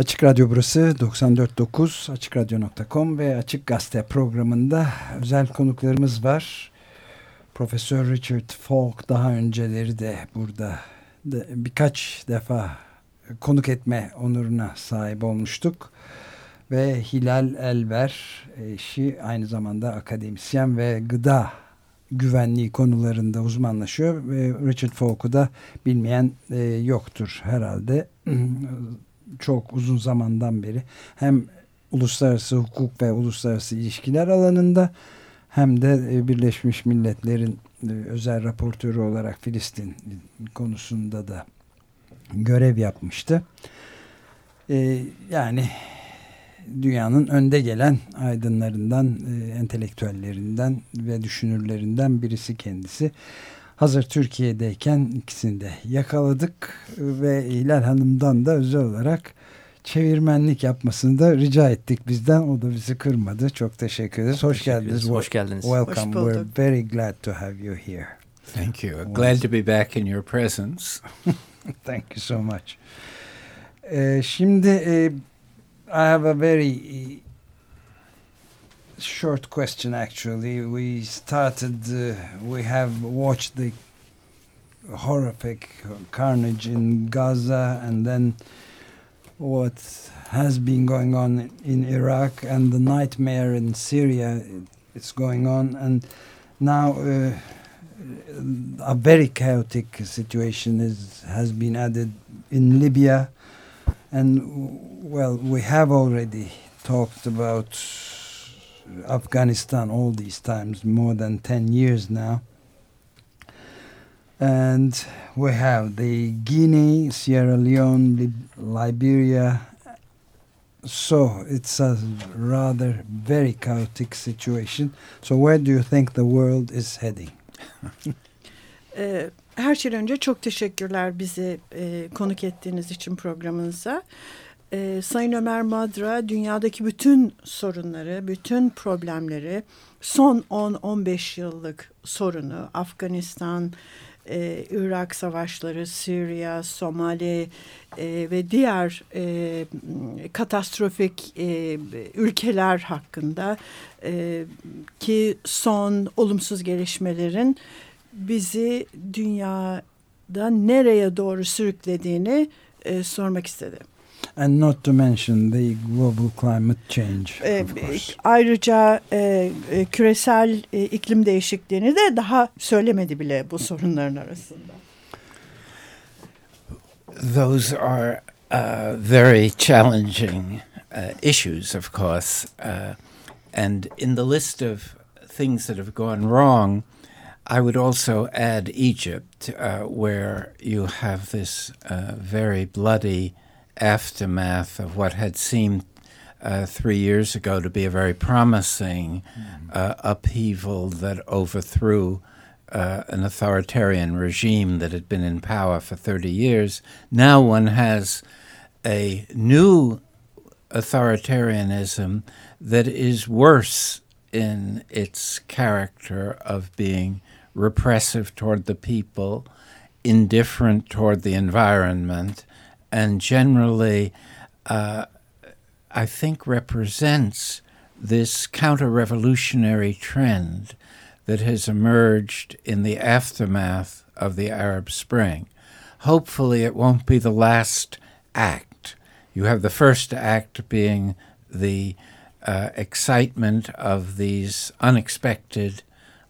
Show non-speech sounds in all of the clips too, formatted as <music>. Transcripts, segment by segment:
Açık Radyo burası 94.9 AçıkRadyo.com ve Açık Gazete programında özel konuklarımız var. Profesör Richard Falk daha önceleri de burada de birkaç defa konuk etme onuruna sahip olmuştuk. Ve Hilal Elver eşi aynı zamanda akademisyen ve gıda güvenliği konularında uzmanlaşıyor. Richard Falk'u da bilmeyen e, yoktur herhalde. <clears throat> Çok uzun zamandan beri hem uluslararası hukuk ve uluslararası ilişkiler alanında hem de e, Birleşmiş Milletler'in e, özel raportörü olarak Filistin konusunda da görev yapmıştı. E, yani dünyanın önde gelen aydınlarından, entelektüellerinden ve düşünürlerinden birisi kendisi. Hazır Türkiye'deyken ikisini de yakaladık ve İlal Hanım'dan da özel olarak çevirmenlik yapmasını da rica ettik bizden. O da bizi kırmadı. Çok teşekkür ederiz. Hoş geldiniz. Hoş geldiniz. Welcome. Hoş We're very glad to have you here. Thank you. Glad to be back in your presence. <laughs> Thank you so much. Ee, şimdi e, I have a very short question actually. We started, uh, we have watched the horrific carnage in Gaza and then what has been going on in Iraq and the nightmare in Syria it's going on and now uh, a very chaotic situation is has been added in Libya and well we have already talked about Afghanistan all these times more than 10 years now and we have the Guinea, Sierra Leone, Lib Liberia. So it's a rather very chaotic situation. So where do you think the world is heading? <laughs> Her şeyden önce çok teşekkürler bizi e, konuk ettiğiniz için programınıza. E, Sayın Ömer Madra dünyadaki bütün sorunları, bütün problemleri, son 10-15 yıllık sorunu, Afganistan, e, Irak savaşları, Suriye, Somali e, ve diğer e, katastrofik e, ülkeler hakkında e, ki son olumsuz gelişmelerin bizi dünyada nereye doğru sürüklediğini e, sormak istedim. And not to mention the global climate change. E, ayrıca e, e, küresel e, iklim değişikliğini de daha söylemedi bile bu sorunların arasında. Those are uh, very challenging uh, issues, of course. Uh, and in the list of things that have gone wrong, I would also add Egypt, uh, where you have this uh, very bloody aftermath of what had seemed uh, three years ago to be a very promising mm. upheaval that overthrew uh, an authoritarian regime that had been in power for 30 years. Now one has a new authoritarianism that is worse in its character of being repressive toward the people, indifferent toward the environment, and generally, uh, I think, represents this counter revolutionary trend that has emerged in the aftermath of the Arab Spring. Hopefully, it won't be the last act. You have the first act being the uh, excitement of these unexpected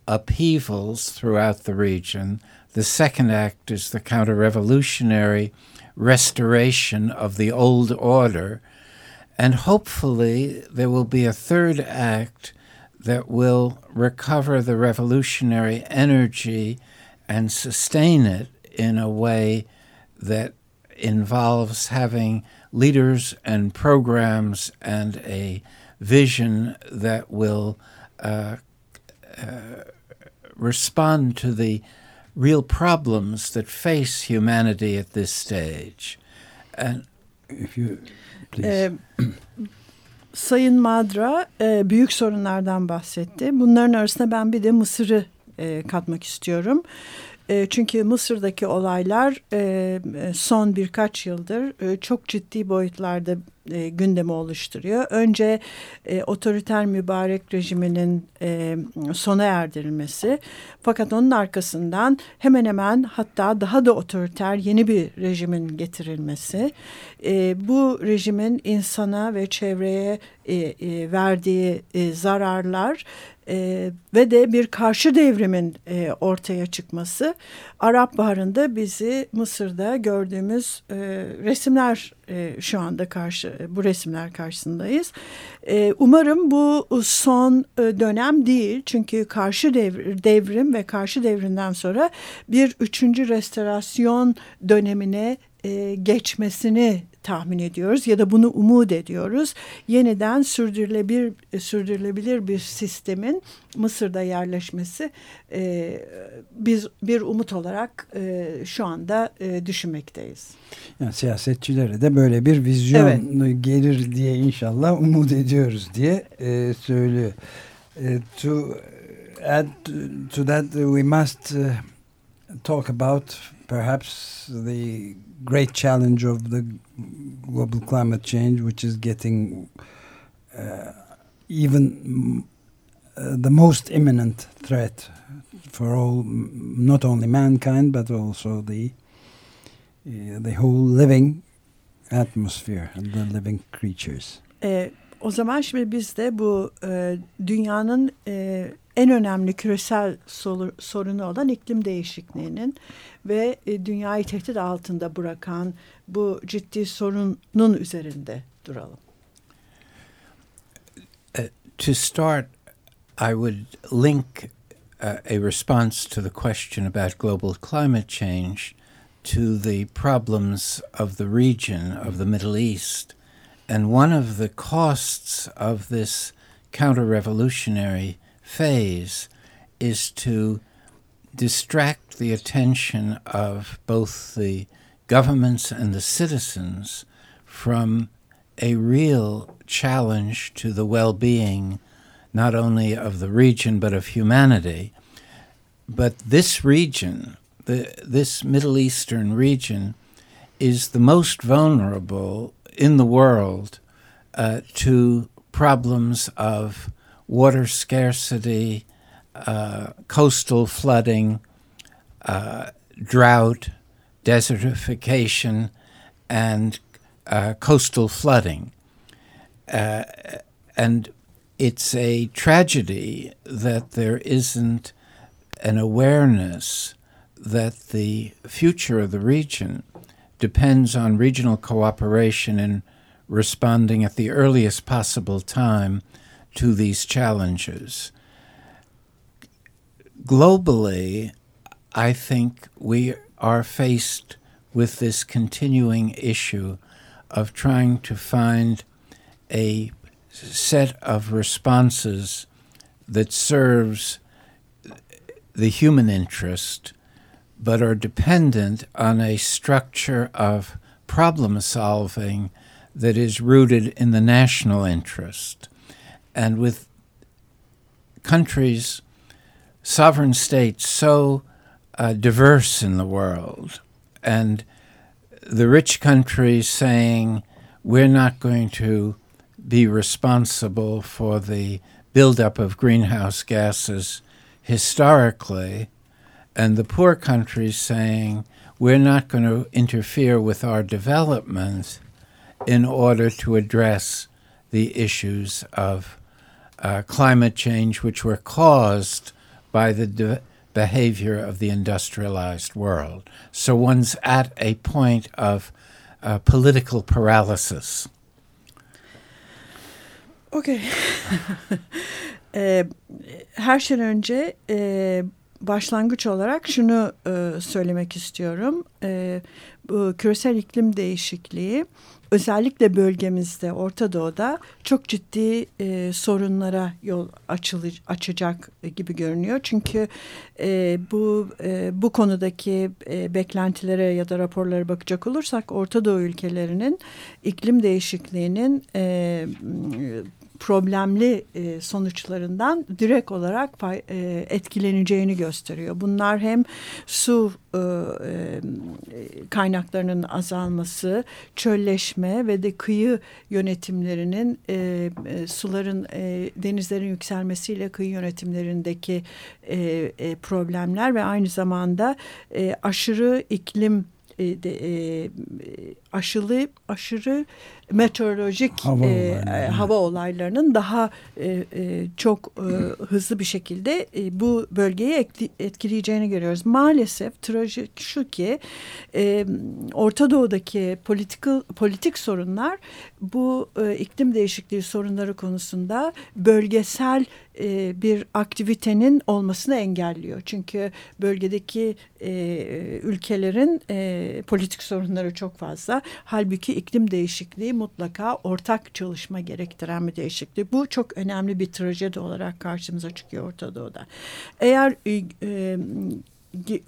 upheavals throughout the region. The second act is the counter revolutionary restoration of the old order. And hopefully, there will be a third act that will recover the revolutionary energy and sustain it in a way that involves having leaders and programs and a vision that will uh, uh, respond to the real problems that face humanity at this stage. And if you please. Sayın Madra büyük sorunlardan bahsetti. Bunların arasında ben bir de Mısır'ı katmak istiyorum. Çünkü Mısır'daki olaylar son birkaç yıldır çok ciddi boyutlarda e, gündemi oluşturuyor. Önce e, otoriter mübarek rejiminin e, sona erdirilmesi fakat onun arkasından hemen hemen hatta daha da otoriter yeni bir rejimin getirilmesi. E, bu rejimin insana ve çevreye e, e, verdiği e, zararlar e, ve de bir karşı devrimin e, ortaya çıkması Arap Baharı'nda bizi Mısır'da gördüğümüz e, resimler e, şu anda karşı bu resimler karşısındayız. E, umarım bu son e, dönem değil çünkü karşı devr, devrim ve karşı devrimden sonra bir üçüncü restorasyon dönemine e, geçmesini tahmin ediyoruz ya da bunu umut ediyoruz. Yeniden sürdürülebilir sürdürülebilir bir sistemin Mısır'da yerleşmesi e, biz bir umut olarak e, şu anda e, düşünmekteyiz. Yani siyasetçilere de böyle bir vizyon evet. gelir diye inşallah umut ediyoruz diye e, söylüyor. E, to add to that we must uh, talk about perhaps the great challenge of the global climate change, which is getting uh, even uh, the most imminent threat for all, not only mankind, but also the uh, the whole living atmosphere and the living creatures. O zaman şimdi biz de bu e, dünyanın e, en önemli küresel sorunu olan iklim değişikliğinin ve e, dünyayı tehdit altında bırakan bu ciddi sorunun üzerinde duralım. Uh, to start, I would link uh, a response to the question about global climate change to the problems of the region of the Middle East. And one of the costs of this counter revolutionary phase is to distract the attention of both the governments and the citizens from a real challenge to the well being not only of the region but of humanity. But this region, the, this Middle Eastern region, is the most vulnerable in the world uh, to problems of water scarcity, uh, coastal flooding, uh, drought, desertification, and uh, coastal flooding. Uh, and it's a tragedy that there isn't an awareness that the future of the region depends on regional cooperation in responding at the earliest possible time to these challenges. Globally, I think we are faced with this continuing issue of trying to find a set of responses that serves the human interest, but are dependent on a structure of problem solving that is rooted in the national interest. And with countries, sovereign states so uh, diverse in the world, and the rich countries saying, we're not going to be responsible for the buildup of greenhouse gases historically, and the poor countries saying, we're not going to interfere with our development in order to address the issues of uh, climate change, which were caused by the de- behavior of the industrialized world. So one's at a point of uh, political paralysis. Okay. e, <laughs> her şeyden önce başlangıç olarak şunu e, söylemek istiyorum. E, bu küresel iklim değişikliği özellikle bölgemizde Orta Doğu'da çok ciddi e, sorunlara yol açılı, açacak gibi görünüyor. Çünkü e, bu e, bu konudaki e, beklentilere ya da raporlara bakacak olursak Orta Doğu ülkelerinin iklim değişikliğinin e, problemli e, sonuçlarından direkt olarak pay, e, etkileneceğini gösteriyor. Bunlar hem su e, e, kaynaklarının azalması, çölleşme ve de kıyı yönetimlerinin e, e, suların e, denizlerin yükselmesiyle kıyı yönetimlerindeki e, e, problemler ve aynı zamanda e, aşırı iklim e, de, e, aşılı aşırı meteorolojik hava, e, hava olaylarının daha e, e, çok e, hızlı bir şekilde e, bu bölgeyi etkileyeceğini görüyoruz. Maalesef trajik şu ki e, Orta Doğu'daki politik politik sorunlar bu e, iklim değişikliği sorunları konusunda bölgesel e, bir aktivitenin olmasını engelliyor. Çünkü bölgedeki e, ülkelerin e, politik sorunları çok fazla. Halbuki iklim değişikliği mutlaka ortak çalışma gerektiren bir değişiklik. Bu çok önemli bir trajedi olarak karşımıza çıkıyor Orta Doğu'da. Eğer e, e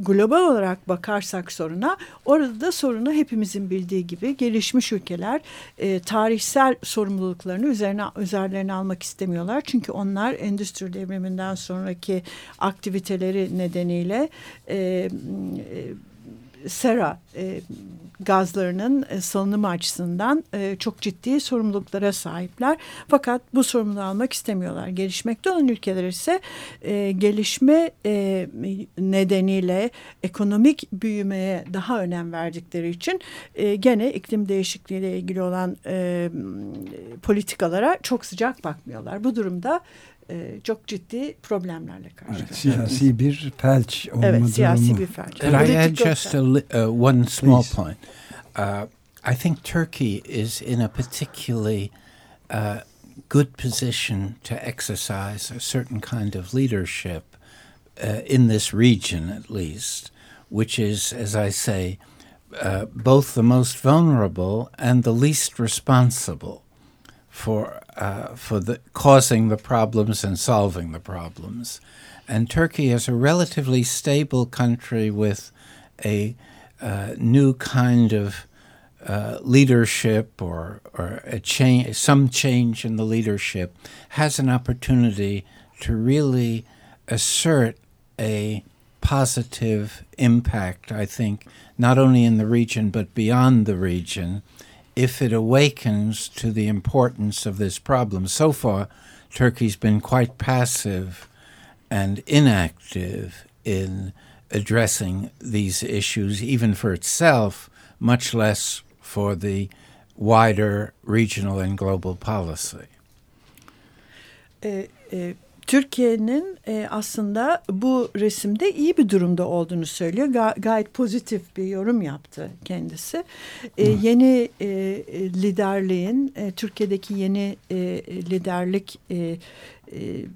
global olarak bakarsak soruna orada da sorunu hepimizin bildiği gibi gelişmiş ülkeler e, tarihsel sorumluluklarını üzerine üzerlerine almak istemiyorlar. Çünkü onlar endüstri devriminden sonraki aktiviteleri nedeniyle e, e, sera e, gazlarının e, salınımı açısından e, çok ciddi sorumluluklara sahipler. Fakat bu sorumluluğu almak istemiyorlar. Gelişmekte olan ülkeler ise e, gelişme nedeniyle ekonomik büyümeye daha önem verdikleri için gene iklim değişikliği ile ilgili olan politikalara çok sıcak bakmıyorlar. Bu durumda e, çok ciddi problemlerle karşılaşıyor. Evet, siyasi bir felç olma evet, durumu. siyasi bir felç. Could I add just a, uh, one small Please. point? Uh, I think Turkey is in a particularly uh, good position to exercise a certain kind of leadership uh, in this region, at least, which is, as I say, uh, both the most vulnerable and the least responsible for uh, for the causing the problems and solving the problems. And Turkey is a relatively stable country with a uh, new kind of uh, leadership or or a change, some change in the leadership, has an opportunity to really assert a positive impact. I think not only in the region but beyond the region if it awakens to the importance of this problem. So far, Turkey's been quite passive and inactive in addressing these issues, even for itself, much less for the wider regional and global policy. Uh, uh Türkiye'nin e, aslında bu resimde iyi bir durumda olduğunu söylüyor. Ga gayet pozitif bir yorum yaptı kendisi. E, yeni e, liderliğin, e, Türkiye'deki yeni e, liderlik e, e,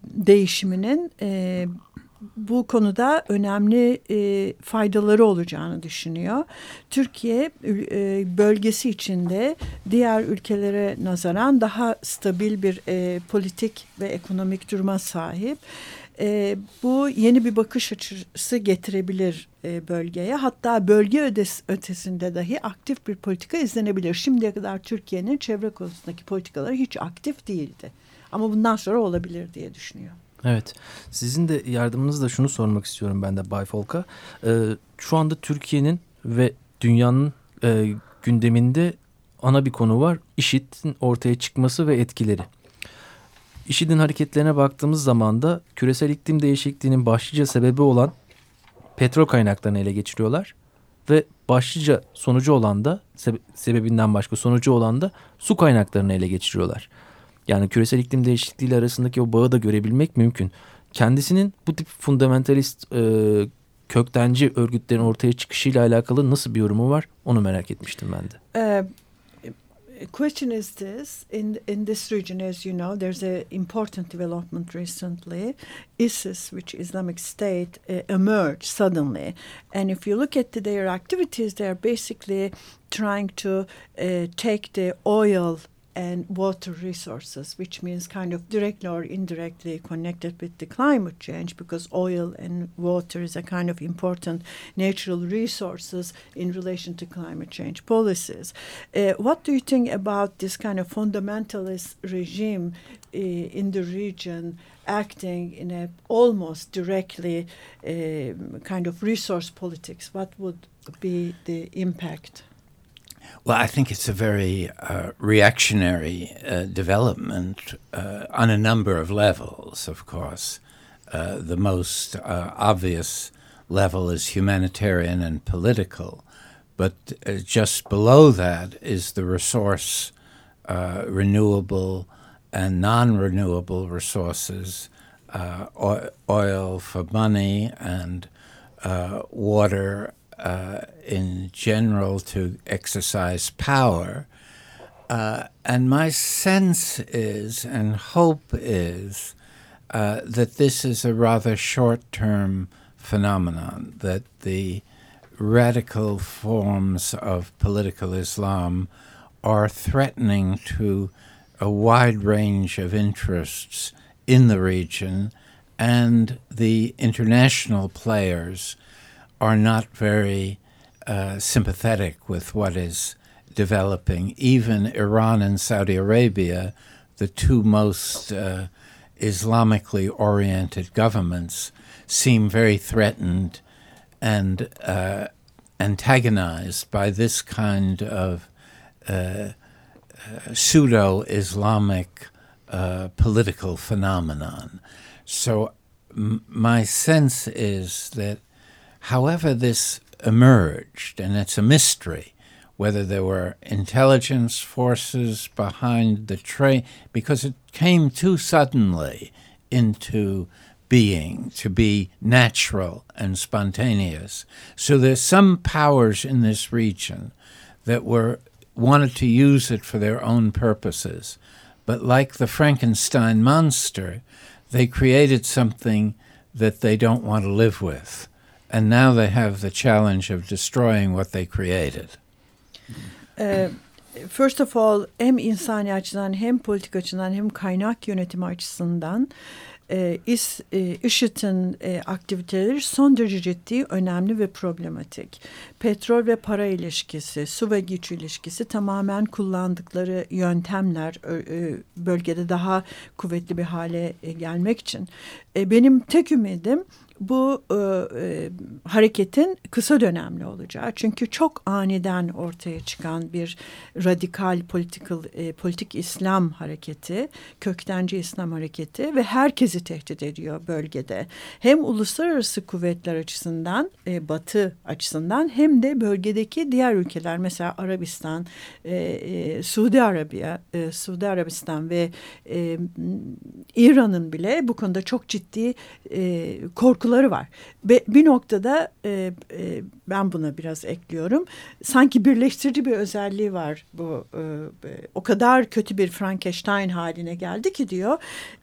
değişiminin e, bu konuda önemli e, faydaları olacağını düşünüyor. Türkiye e, bölgesi içinde diğer ülkelere nazaran daha stabil bir e, politik ve ekonomik duruma sahip. E, bu yeni bir bakış açısı getirebilir e, bölgeye. Hatta bölge ödes, ötesinde dahi aktif bir politika izlenebilir. Şimdiye kadar Türkiye'nin çevre konusundaki politikaları hiç aktif değildi. Ama bundan sonra olabilir diye düşünüyor. Evet. Sizin de yardımınızla şunu sormak istiyorum ben de Bay Folk'a. Ee, şu anda Türkiye'nin ve dünyanın e, gündeminde ana bir konu var. IŞİD'in ortaya çıkması ve etkileri. IŞİD'in hareketlerine baktığımız zaman da küresel iklim değişikliğinin başlıca sebebi olan petrol kaynaklarını ele geçiriyorlar. Ve başlıca sonucu olan da sebebinden başka sonucu olan da su kaynaklarını ele geçiriyorlar. Yani küresel iklim değişikliği arasındaki o bağı da görebilmek mümkün. Kendisinin bu tip fundamentalist e, köktenci örgütlerin ortaya çıkışıyla alakalı nasıl bir yorumu var onu merak etmiştim ben de. Uh, question is this in in this region as you know there's a important development recently isis which islamic state uh, emerged suddenly and if you look at the, their activities they're basically trying to uh, take the oil and water resources, which means kind of directly or indirectly connected with the climate change because oil and water is a kind of important natural resources in relation to climate change policies. Uh, what do you think about this kind of fundamentalist regime uh, in the region acting in a almost directly uh, kind of resource politics? What would be the impact? Well, I think it's a very uh, reactionary uh, development uh, on a number of levels, of course. Uh, the most uh, obvious level is humanitarian and political, but uh, just below that is the resource, renewable and non renewable resources, oil for money and water uh, in general to exercise power. Uh, and my sense is, and hope is, uh, that this is a rather short term phenomenon, that the radical forms of political Islam are threatening to a wide range of interests in the region, and the international players are not very uh, sympathetic with what is developing. Even Iran and Saudi Arabia, the two most uh, Islamically oriented governments, seem very threatened and uh, antagonized by this kind of uh, uh, pseudo Islamic uh, political phenomenon. So, m- my sense is that However, this emerged, and it's a mystery whether there were intelligence forces behind the train, because it came too suddenly into being to be natural and spontaneous. So there's some powers in this region that were wanted to use it for their own purposes. But like the Frankenstein monster, they created something that they don't want to live with and now they have the challenge of destroying what they created. Uh, first of all, hem insani açıdan hem politik açıdan hem kaynak yönetimi açısından e, is, e, IŞİD'in e, aktiviteleri son derece ciddi, önemli ve problematik. Petrol ve para ilişkisi, su ve güç ilişkisi tamamen kullandıkları yöntemler e, bölgede daha kuvvetli bir hale e, gelmek için. E, benim tek ümidim bu e, e, hareketin kısa dönemli olacağı. Çünkü çok aniden ortaya çıkan bir radikal political, e, politik İslam hareketi, köktenci İslam hareketi ve herkesi tehdit ediyor bölgede. Hem uluslararası kuvvetler açısından, e, Batı açısından hem de bölgedeki diğer ülkeler mesela Arabistan, e, e, Suudi Arabiya, e, Suudi Arabistan ve e, İran'ın bile bu konuda çok ciddi e, korku korkuları var. Ve bir noktada e, e, ben buna biraz ekliyorum. Sanki birleştirici bir özelliği var bu. E, e, o kadar kötü bir Frankenstein haline geldi ki diyor.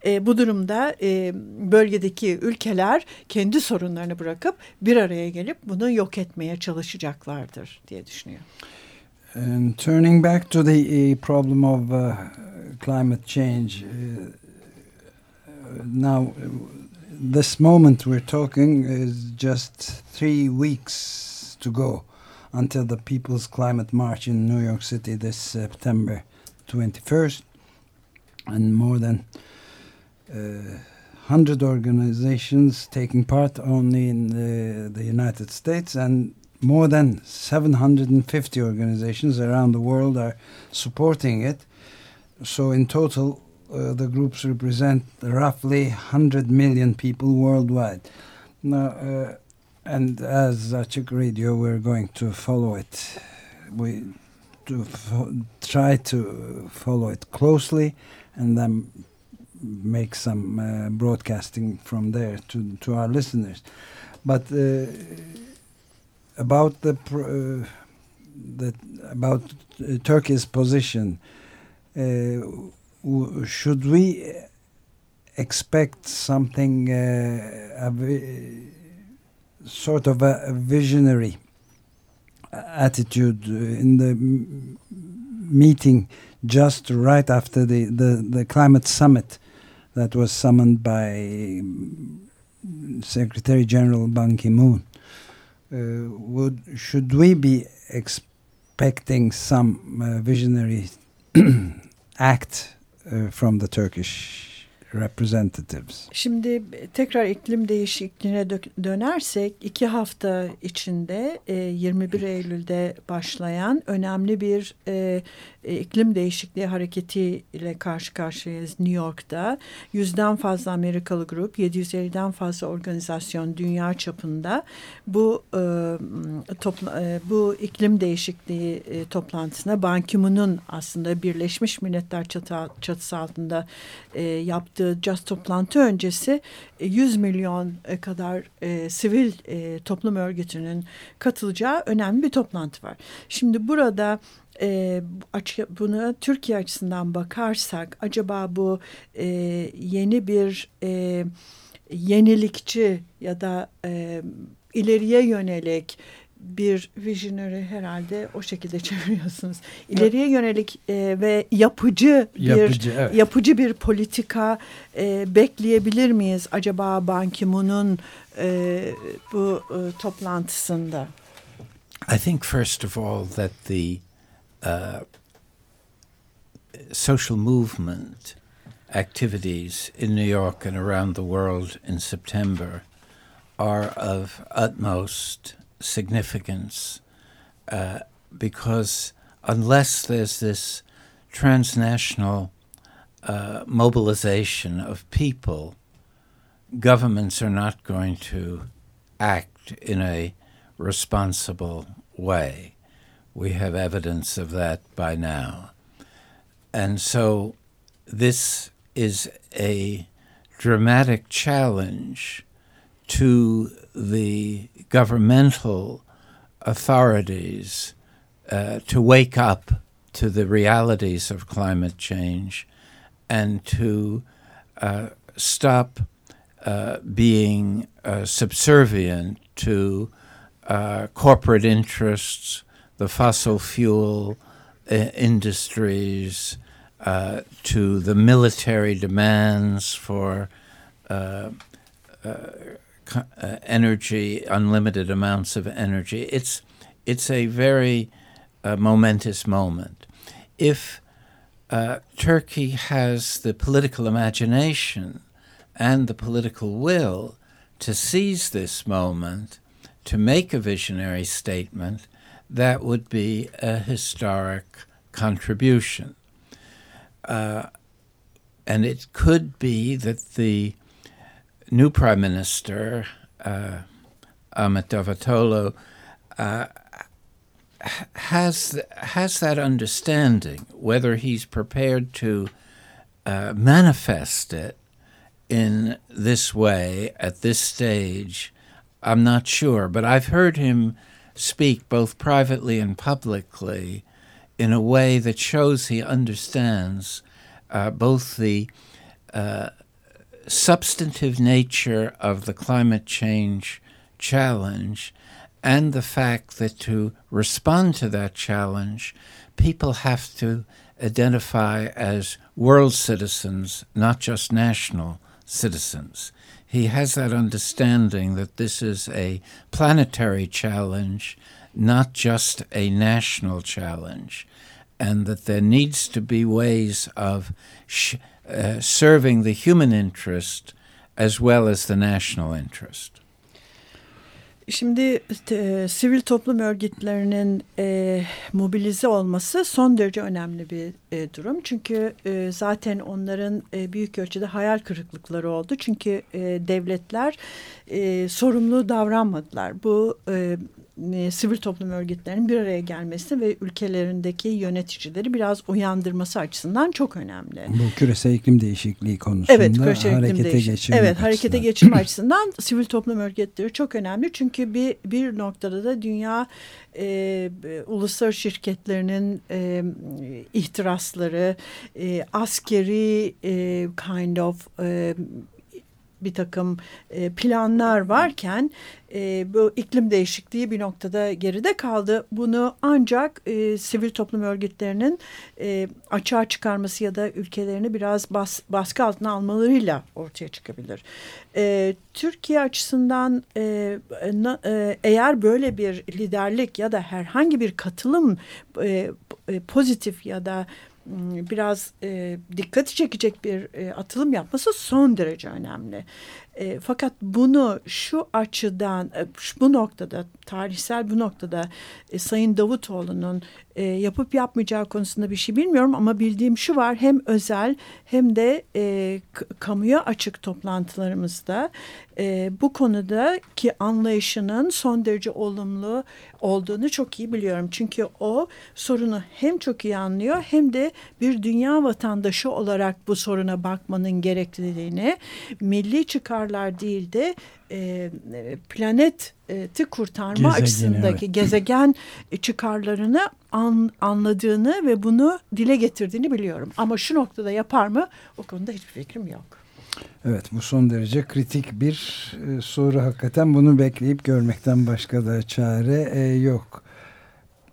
E, bu durumda e, bölgedeki ülkeler kendi sorunlarını bırakıp bir araya gelip bunu yok etmeye çalışacaklardır diye düşünüyor. And turning back to the uh, problem of uh, climate change, uh, now this moment we're talking is just three weeks to go until the People's Climate March in New York City this September 21st. And more than uh, 100 organizations taking part only in the, the United States and more than 750 organizations around the world are supporting it. So in total, uh, the groups represent roughly 100 million people worldwide. Now, uh, and as Achik Radio, we're going to follow it. We to try to follow it closely, and then make some uh, broadcasting from there to to our listeners. But uh, about the uh, the about Turkey's position should we expect something uh, a, sort of a, visionary attitude in the meeting just right after the, the, the climate summit that was summoned by Secretary General Ban Ki-moon. Uh, would should we be expecting some uh, visionary <clears throat> act uh, from the Turkish representatives. Şimdi tekrar iklim değişikliğine dönersek iki hafta içinde 21 e, Eylül'de başlayan önemli bir e, e, iklim değişikliği hareketiyle karşı karşıyayız New York'ta. Yüzden fazla Amerikalı grup, 750'den fazla organizasyon dünya çapında bu topla, bu iklim değişikliği toplantısına Ban Ki-moon'un aslında Birleşmiş Milletler çatı, çatısı altında yaptığı yaptığı Just toplantı öncesi 100 e, milyon e, kadar e, sivil e, toplum örgütünün katılacağı önemli bir toplantı var. Şimdi burada e, bunu Türkiye açısından bakarsak acaba bu e, yeni bir e, yenilikçi ya da e, ileriye yönelik bir visionary herhalde o şekilde <laughs> çeviriyorsunuz. İleriye yönelik e, ve yapıcı bir yapıcı, evet. yapıcı bir politika e, bekleyebilir miyiz acaba Ban Ki-moon'un e, bu e, toplantısında? I think first of all that the uh, social movement activities in New York and around the world in September are of utmost significance uh, because unless there's this transnational uh, mobilization of people, governments are not going to act in a responsible way. We have evidence of that by now. And so this is a dramatic challenge to the governmental authorities uh, to wake up to the realities of climate change and to uh, stop uh, being uh, subservient to uh, corporate interests, the fossil fuel uh, industries, to the military demands for uh, energy, unlimited amounts of energy. It's it's a very uh, momentous moment. If uh, Turkey has the political imagination and the political will to seize this moment, to make a visionary statement, that would be a historic contribution. Uh, and it could be that the new prime minister, uh, Ahmet Davutoglu, uh, has has that understanding. Whether he's prepared to uh, manifest it in this way at this stage, I'm not sure. But I've heard him speak both privately and publicly in a way that shows he understands uh, both the uh, substantive nature of the climate change challenge and the fact that to respond to that challenge, people have to identify as world citizens, not just national citizens. He has that understanding that this is a planetary challenge, not just a national challenge, and that there needs to be ways of sh- uh, serving the human interest as well as the national interest. Şimdi e, sivil toplum örgütlerinin e, mobilize olması son derece önemli bir e, durum. Çünkü e, zaten onların e, büyük ölçüde hayal kırıklıkları oldu. Çünkü e, devletler e, sorumlu davranmadılar. Bu e, e, sivil toplum örgütlerinin bir araya gelmesi ve ülkelerindeki yöneticileri biraz uyandırması açısından çok önemli. Bu küresel iklim değişikliği konusunda evet, küresel harekete iklim geçirme Evet, açısından. harekete geçirme açısından sivil toplum örgütleri çok önemli. Çünkü bir bir noktada da dünya e, uluslararası şirketlerinin e, ihtirasları, e, askeri e, kind of e, bir takım e, planlar varken e, bu iklim değişikliği bir noktada geride kaldı. Bunu ancak e, sivil toplum örgütlerinin e, açığa çıkarması ya da ülkelerini biraz bas, baskı altına almalarıyla ortaya çıkabilir. E, Türkiye açısından e, e, eğer böyle bir liderlik ya da herhangi bir katılım e, e, pozitif ya da biraz e, dikkati çekecek bir e, atılım yapması son derece önemli. E, fakat bunu şu açıdan e, bu noktada tarihsel bu noktada e, Sayın Davutoğlu'nun e, yapıp yapmayacağı konusunda bir şey bilmiyorum ama bildiğim şu var hem özel hem de e, kamuya açık toplantılarımızda e, bu konudaki anlayışının son derece olumlu olduğunu çok iyi biliyorum. Çünkü o sorunu hem çok iyi anlıyor hem de bir dünya vatandaşı olarak bu soruna bakmanın gerekliliğini milli çıkarlar değil de e, planeti kurtarma Gezegen, açısındaki evet. gezegen çıkarlarını an, anladığını ve bunu dile getirdiğini biliyorum. Ama şu noktada yapar mı? O konuda hiçbir fikrim yok. Evet bu son derece kritik bir e, soru hakikaten bunu bekleyip görmekten başka da çare e, yok.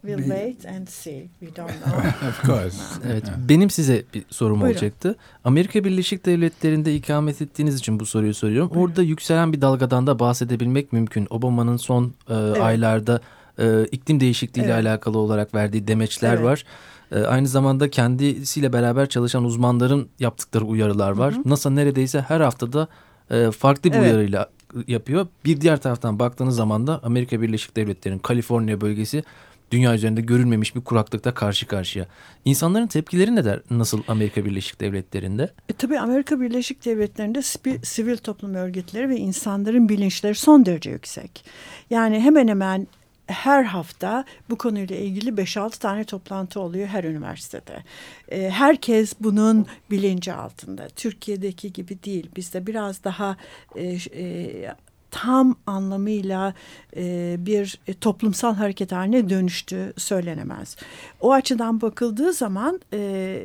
We'll wait and see. We don't <laughs> know. of course. evet, benim size bir sorum Buyurun. olacaktı. Amerika Birleşik Devletleri'nde ikamet ettiğiniz için bu soruyu soruyorum. Buyurun. Orada yükselen bir dalgadan da bahsedebilmek mümkün. Obama'nın son e, evet. aylarda e, iklim değişikliği ile evet. alakalı olarak verdiği demeçler evet. var. E, aynı zamanda kendisiyle beraber çalışan uzmanların yaptıkları uyarılar var. Hı hı. NASA neredeyse her haftada e, farklı bir evet. uyarıyla yapıyor. Bir diğer taraftan baktığınız zaman da Amerika Birleşik Devletleri'nin Kaliforniya bölgesi dünya üzerinde görülmemiş bir kuraklıkta karşı karşıya. İnsanların tepkileri ne der nasıl Amerika Birleşik Devletleri'nde? E, tabii Amerika Birleşik Devletleri'nde sivil toplum örgütleri ve insanların bilinçleri son derece yüksek. Yani hemen hemen her hafta bu konuyla ilgili 5-6 tane toplantı oluyor her üniversitede. E, herkes bunun bilinci altında. Türkiye'deki gibi değil. Bizde biraz daha e, e, tam anlamıyla e, bir e, toplumsal hareket haline dönüştü söylenemez. O açıdan bakıldığı zaman e,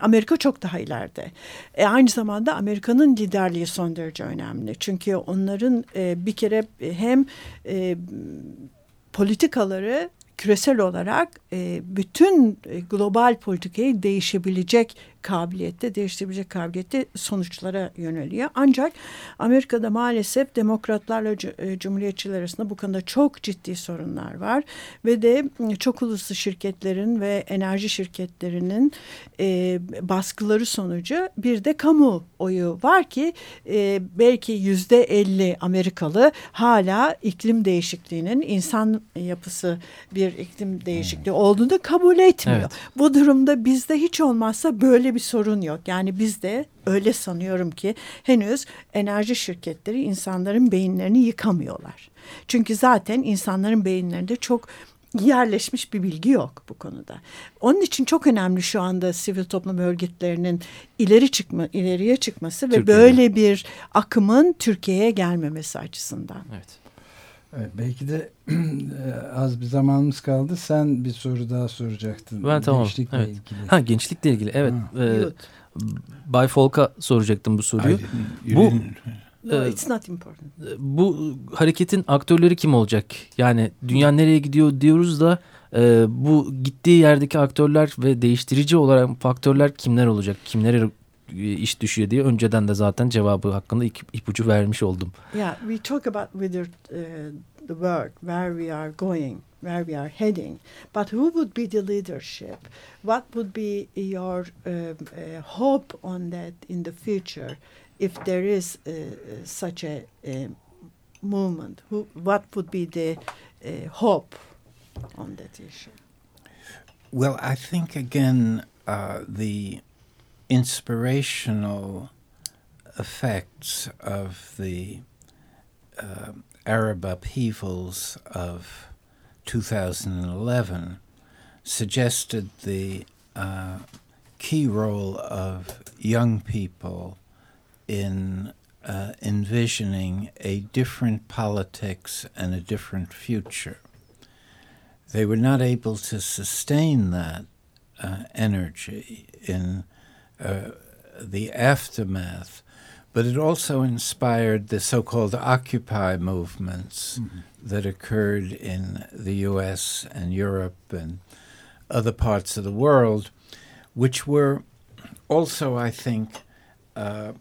Amerika çok daha ileride. E, aynı zamanda Amerika'nın liderliği son derece önemli. Çünkü onların e, bir kere hem e, politikaları küresel olarak e, bütün e, global politikayı değişebilecek kabiliyette, değiştirebilecek kabiliyette sonuçlara yöneliyor. Ancak Amerika'da maalesef demokratlarla e, cumhuriyetçiler arasında bu konuda çok ciddi sorunlar var. Ve de çok uluslu şirketlerin ve enerji şirketlerinin e, baskıları sonucu bir de kamu oyu var ki e, belki yüzde elli Amerikalı hala iklim değişikliğinin insan yapısı bir iklim değişikliği olduğunu kabul etmiyor. Evet. Bu durumda bizde hiç olmazsa böyle bir sorun yok. Yani biz de öyle sanıyorum ki henüz enerji şirketleri insanların beyinlerini yıkamıyorlar. Çünkü zaten insanların beyinlerinde çok yerleşmiş bir bilgi yok bu konuda. Onun için çok önemli şu anda sivil toplum örgütlerinin ileri çıkma ileriye çıkması ve Türkiye'de. böyle bir akımın Türkiye'ye gelmemesi açısından. Evet. Evet, belki de <clears throat> az bir zamanımız kaldı. Sen bir soru daha soracaktın. Ben tamam. Gençlikle evet. ilgili. Ha gençlikle ilgili. Evet. E, Bay Folk'a soracaktım bu soruyu. Hayır, bu No, it's not important. Bu hareketin aktörleri kim olacak? Yani dünya nereye gidiyor diyoruz da e, bu gittiği yerdeki aktörler ve değiştirici olarak faktörler kimler olacak? Kimlere iş düşüyor diye önceden de zaten cevabı hakkında ipucu vermiş oldum. Yeah, we talk about whether uh, the world, where we are going, where we are heading, but who would be the leadership? What would be your uh, uh, hope on that in the future, if there is uh, such a, a movement? Who, what would be the uh, hope on that issue? Well, I think again uh, the inspirational effects of the uh, Arab upheavals of 2011 suggested the uh, key role of young people in uh, envisioning a different politics and a different future. They were not able to sustain that uh, energy in the aftermath, But it also inspired the so called Occupy movements mm-hmm. that occurred in the US and Europe and other parts of the world, which were also, I think, uh,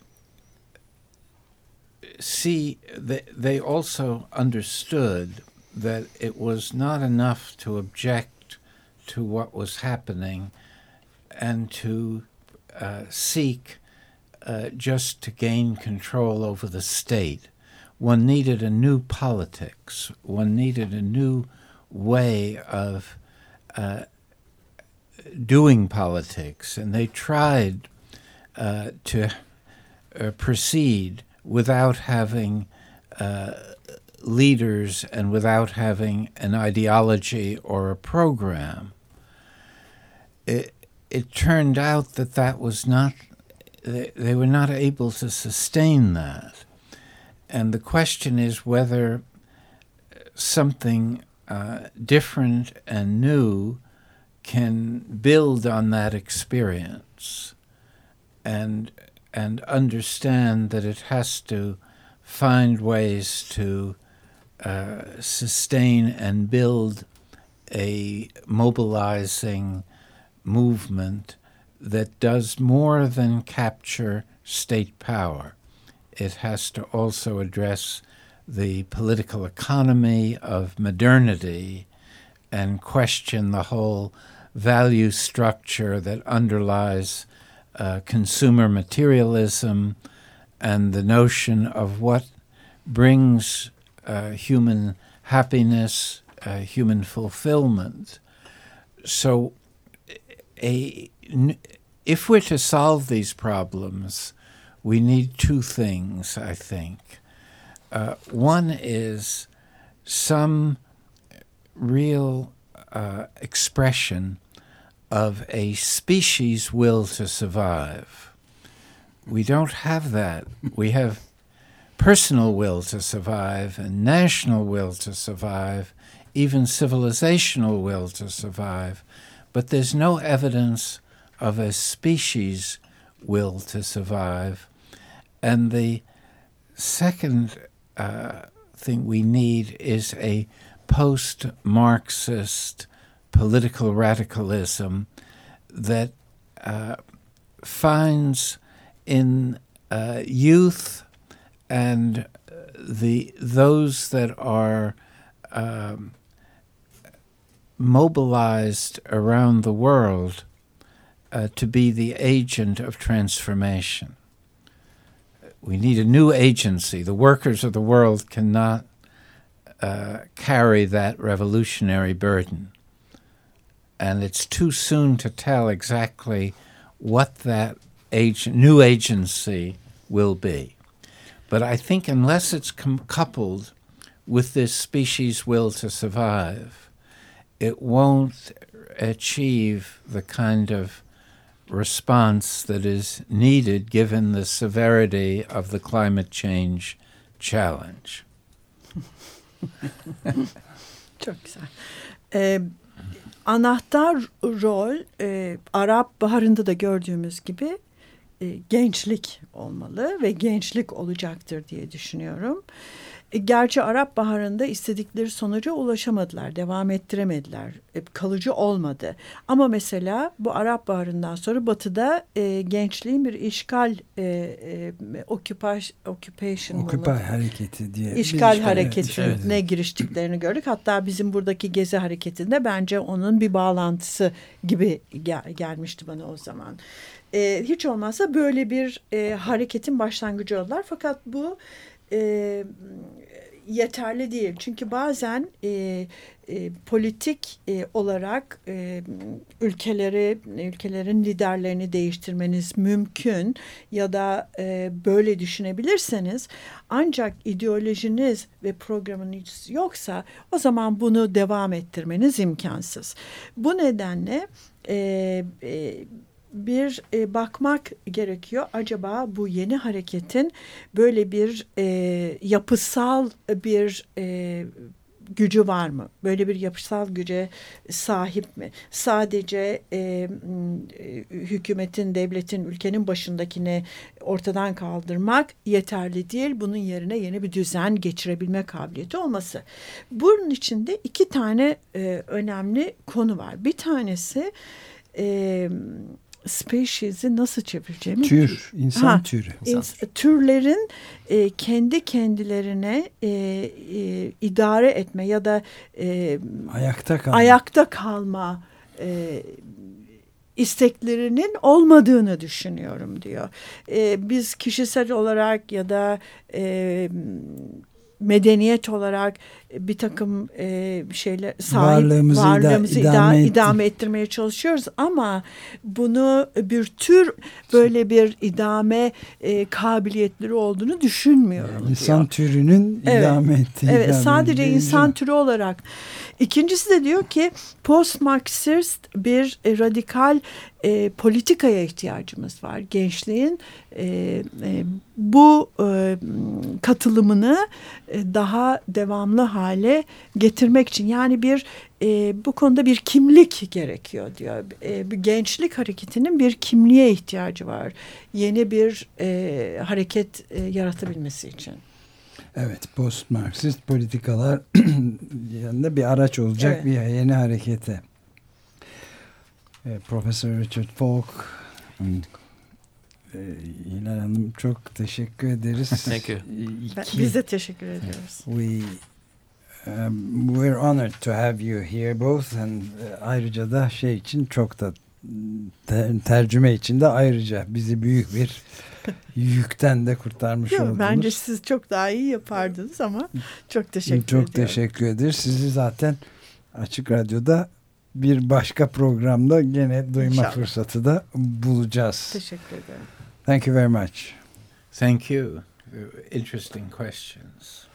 see, they, they also understood that it was not enough to object to what was happening and to uh, seek uh, just to gain control over the state. One needed a new politics. One needed a new way of uh, doing politics, and they tried uh, to uh, proceed without having leaders and without having an ideology or a program. It, it turned out that that was not, they, they were not able to sustain that. And the question is whether something uh, different and new can build on that experience and and understand that it has to find ways to uh, sustain and build a mobilizing movement that does more than capture state power. It has to also address the political economy of modernity and question the whole value structure that underlies uh, consumer materialism and the notion of what brings uh, human happiness, uh, human fulfillment. So, a, if we're to solve these problems, we need two things, I think. Uh, one is some real uh, expression of a species' will to survive. We don't have that. We have personal will to survive and national will to survive, even civilizational will to survive, but there's no evidence of a species' will to survive. And the second uh, thing we need is a post Marxist political radicalism that uh, finds in uh, youth and the those that are um, mobilized around the world uh, to be the agent of transformation. We need a new agency. The workers of the world cannot uh, carry that revolutionary burden. And it's too soon to tell exactly what that ag- new agency will be. But I think unless it's com- coupled with this species' will to survive, it won't achieve the kind of response that is needed given the severity of the climate change challenge. <laughs> Çok güzel. Ee, anahtar rol e, Arap Baharı'nda da gördüğümüz gibi e, gençlik olmalı ve gençlik olacaktır diye düşünüyorum. E, gerçi Arap Baharı'nda istedikleri sonuca ulaşamadılar, devam ettiremediler, e, kalıcı olmadı. Ama mesela bu Arap Baharı'ndan sonra Batı'da e, gençliğin bir işgal, e, e, occupation, occupation Occupy hareketi diye. İşgal hareketine evet. giriştiklerini gördük. Hatta bizim buradaki gezi hareketinde bence onun bir bağlantısı gibi gel, gelmişti bana o zaman. E, hiç olmazsa böyle bir e, hareketin başlangıcı oldular. Fakat bu e, yeterli değil. Çünkü bazen e, e, politik e, olarak e, ülkeleri ülkelerin liderlerini değiştirmeniz mümkün ya da e, böyle düşünebilirseniz ancak ideolojiniz ve programınız yoksa o zaman bunu devam ettirmeniz imkansız. Bu nedenle e, e, bir e, bakmak gerekiyor. Acaba bu yeni hareketin böyle bir e, yapısal bir e, gücü var mı? Böyle bir yapısal güce sahip mi? Sadece e, hükümetin, devletin, ülkenin başındakini ortadan kaldırmak yeterli değil. Bunun yerine yeni bir düzen geçirebilme kabiliyeti olması. Bunun içinde iki tane e, önemli konu var. Bir tanesi e, species'i nasıl çevireceğimi Tür, insan Ha, türü. ins- türlerin e, kendi kendilerine e, e, idare etme ya da e, Ayakta kalma. ayakta kalma e, isteklerinin olmadığını düşünüyorum diyor. E, biz kişisel olarak ya da e, medeniyet olarak bir takım e, şeyler sahip Varlığımızı varlığımızı ida- idame idame, ettir- ettirmeye çalışıyoruz ama bunu bir tür böyle bir idame e, kabiliyetleri olduğunu düşünmüyorum İnsan diyor. türünün Evet. idame ettiği. Evet idame sadece insan türü olarak. İkincisi de diyor ki post-Marksist bir e, radikal e, politikaya ihtiyacımız var. Gençliğin e, e, bu e, katılımını e, daha devamlı hale getirmek için yani bir e, bu konuda bir kimlik gerekiyor diyor. E, bir gençlik hareketinin bir kimliğe ihtiyacı var. Yeni bir e, hareket e, yaratabilmesi için. Evet, post Marksist politikalar <clears throat> yanında bir araç olacak Evet. bir yeni harekete. E, Profesör Richard Falk, e, Hilal Hanım çok teşekkür ederiz. <laughs> Thank you. Ben- İki- Biz de teşekkür ediyoruz. We um, we're honored to have you here both and e, ayrıca da şey için çok da te- tercüme için de ayrıca bizi büyük bir yükten de kurtarmış Yok, oldunuz. bence siz çok daha iyi yapardınız ama çok teşekkür Çok ediyorum. teşekkür ederiz. Sizi zaten Açık Radyo'da bir başka programda gene duyma İnşallah. fırsatı da bulacağız. Teşekkür ederim. Thank you very much. Thank you. Interesting questions.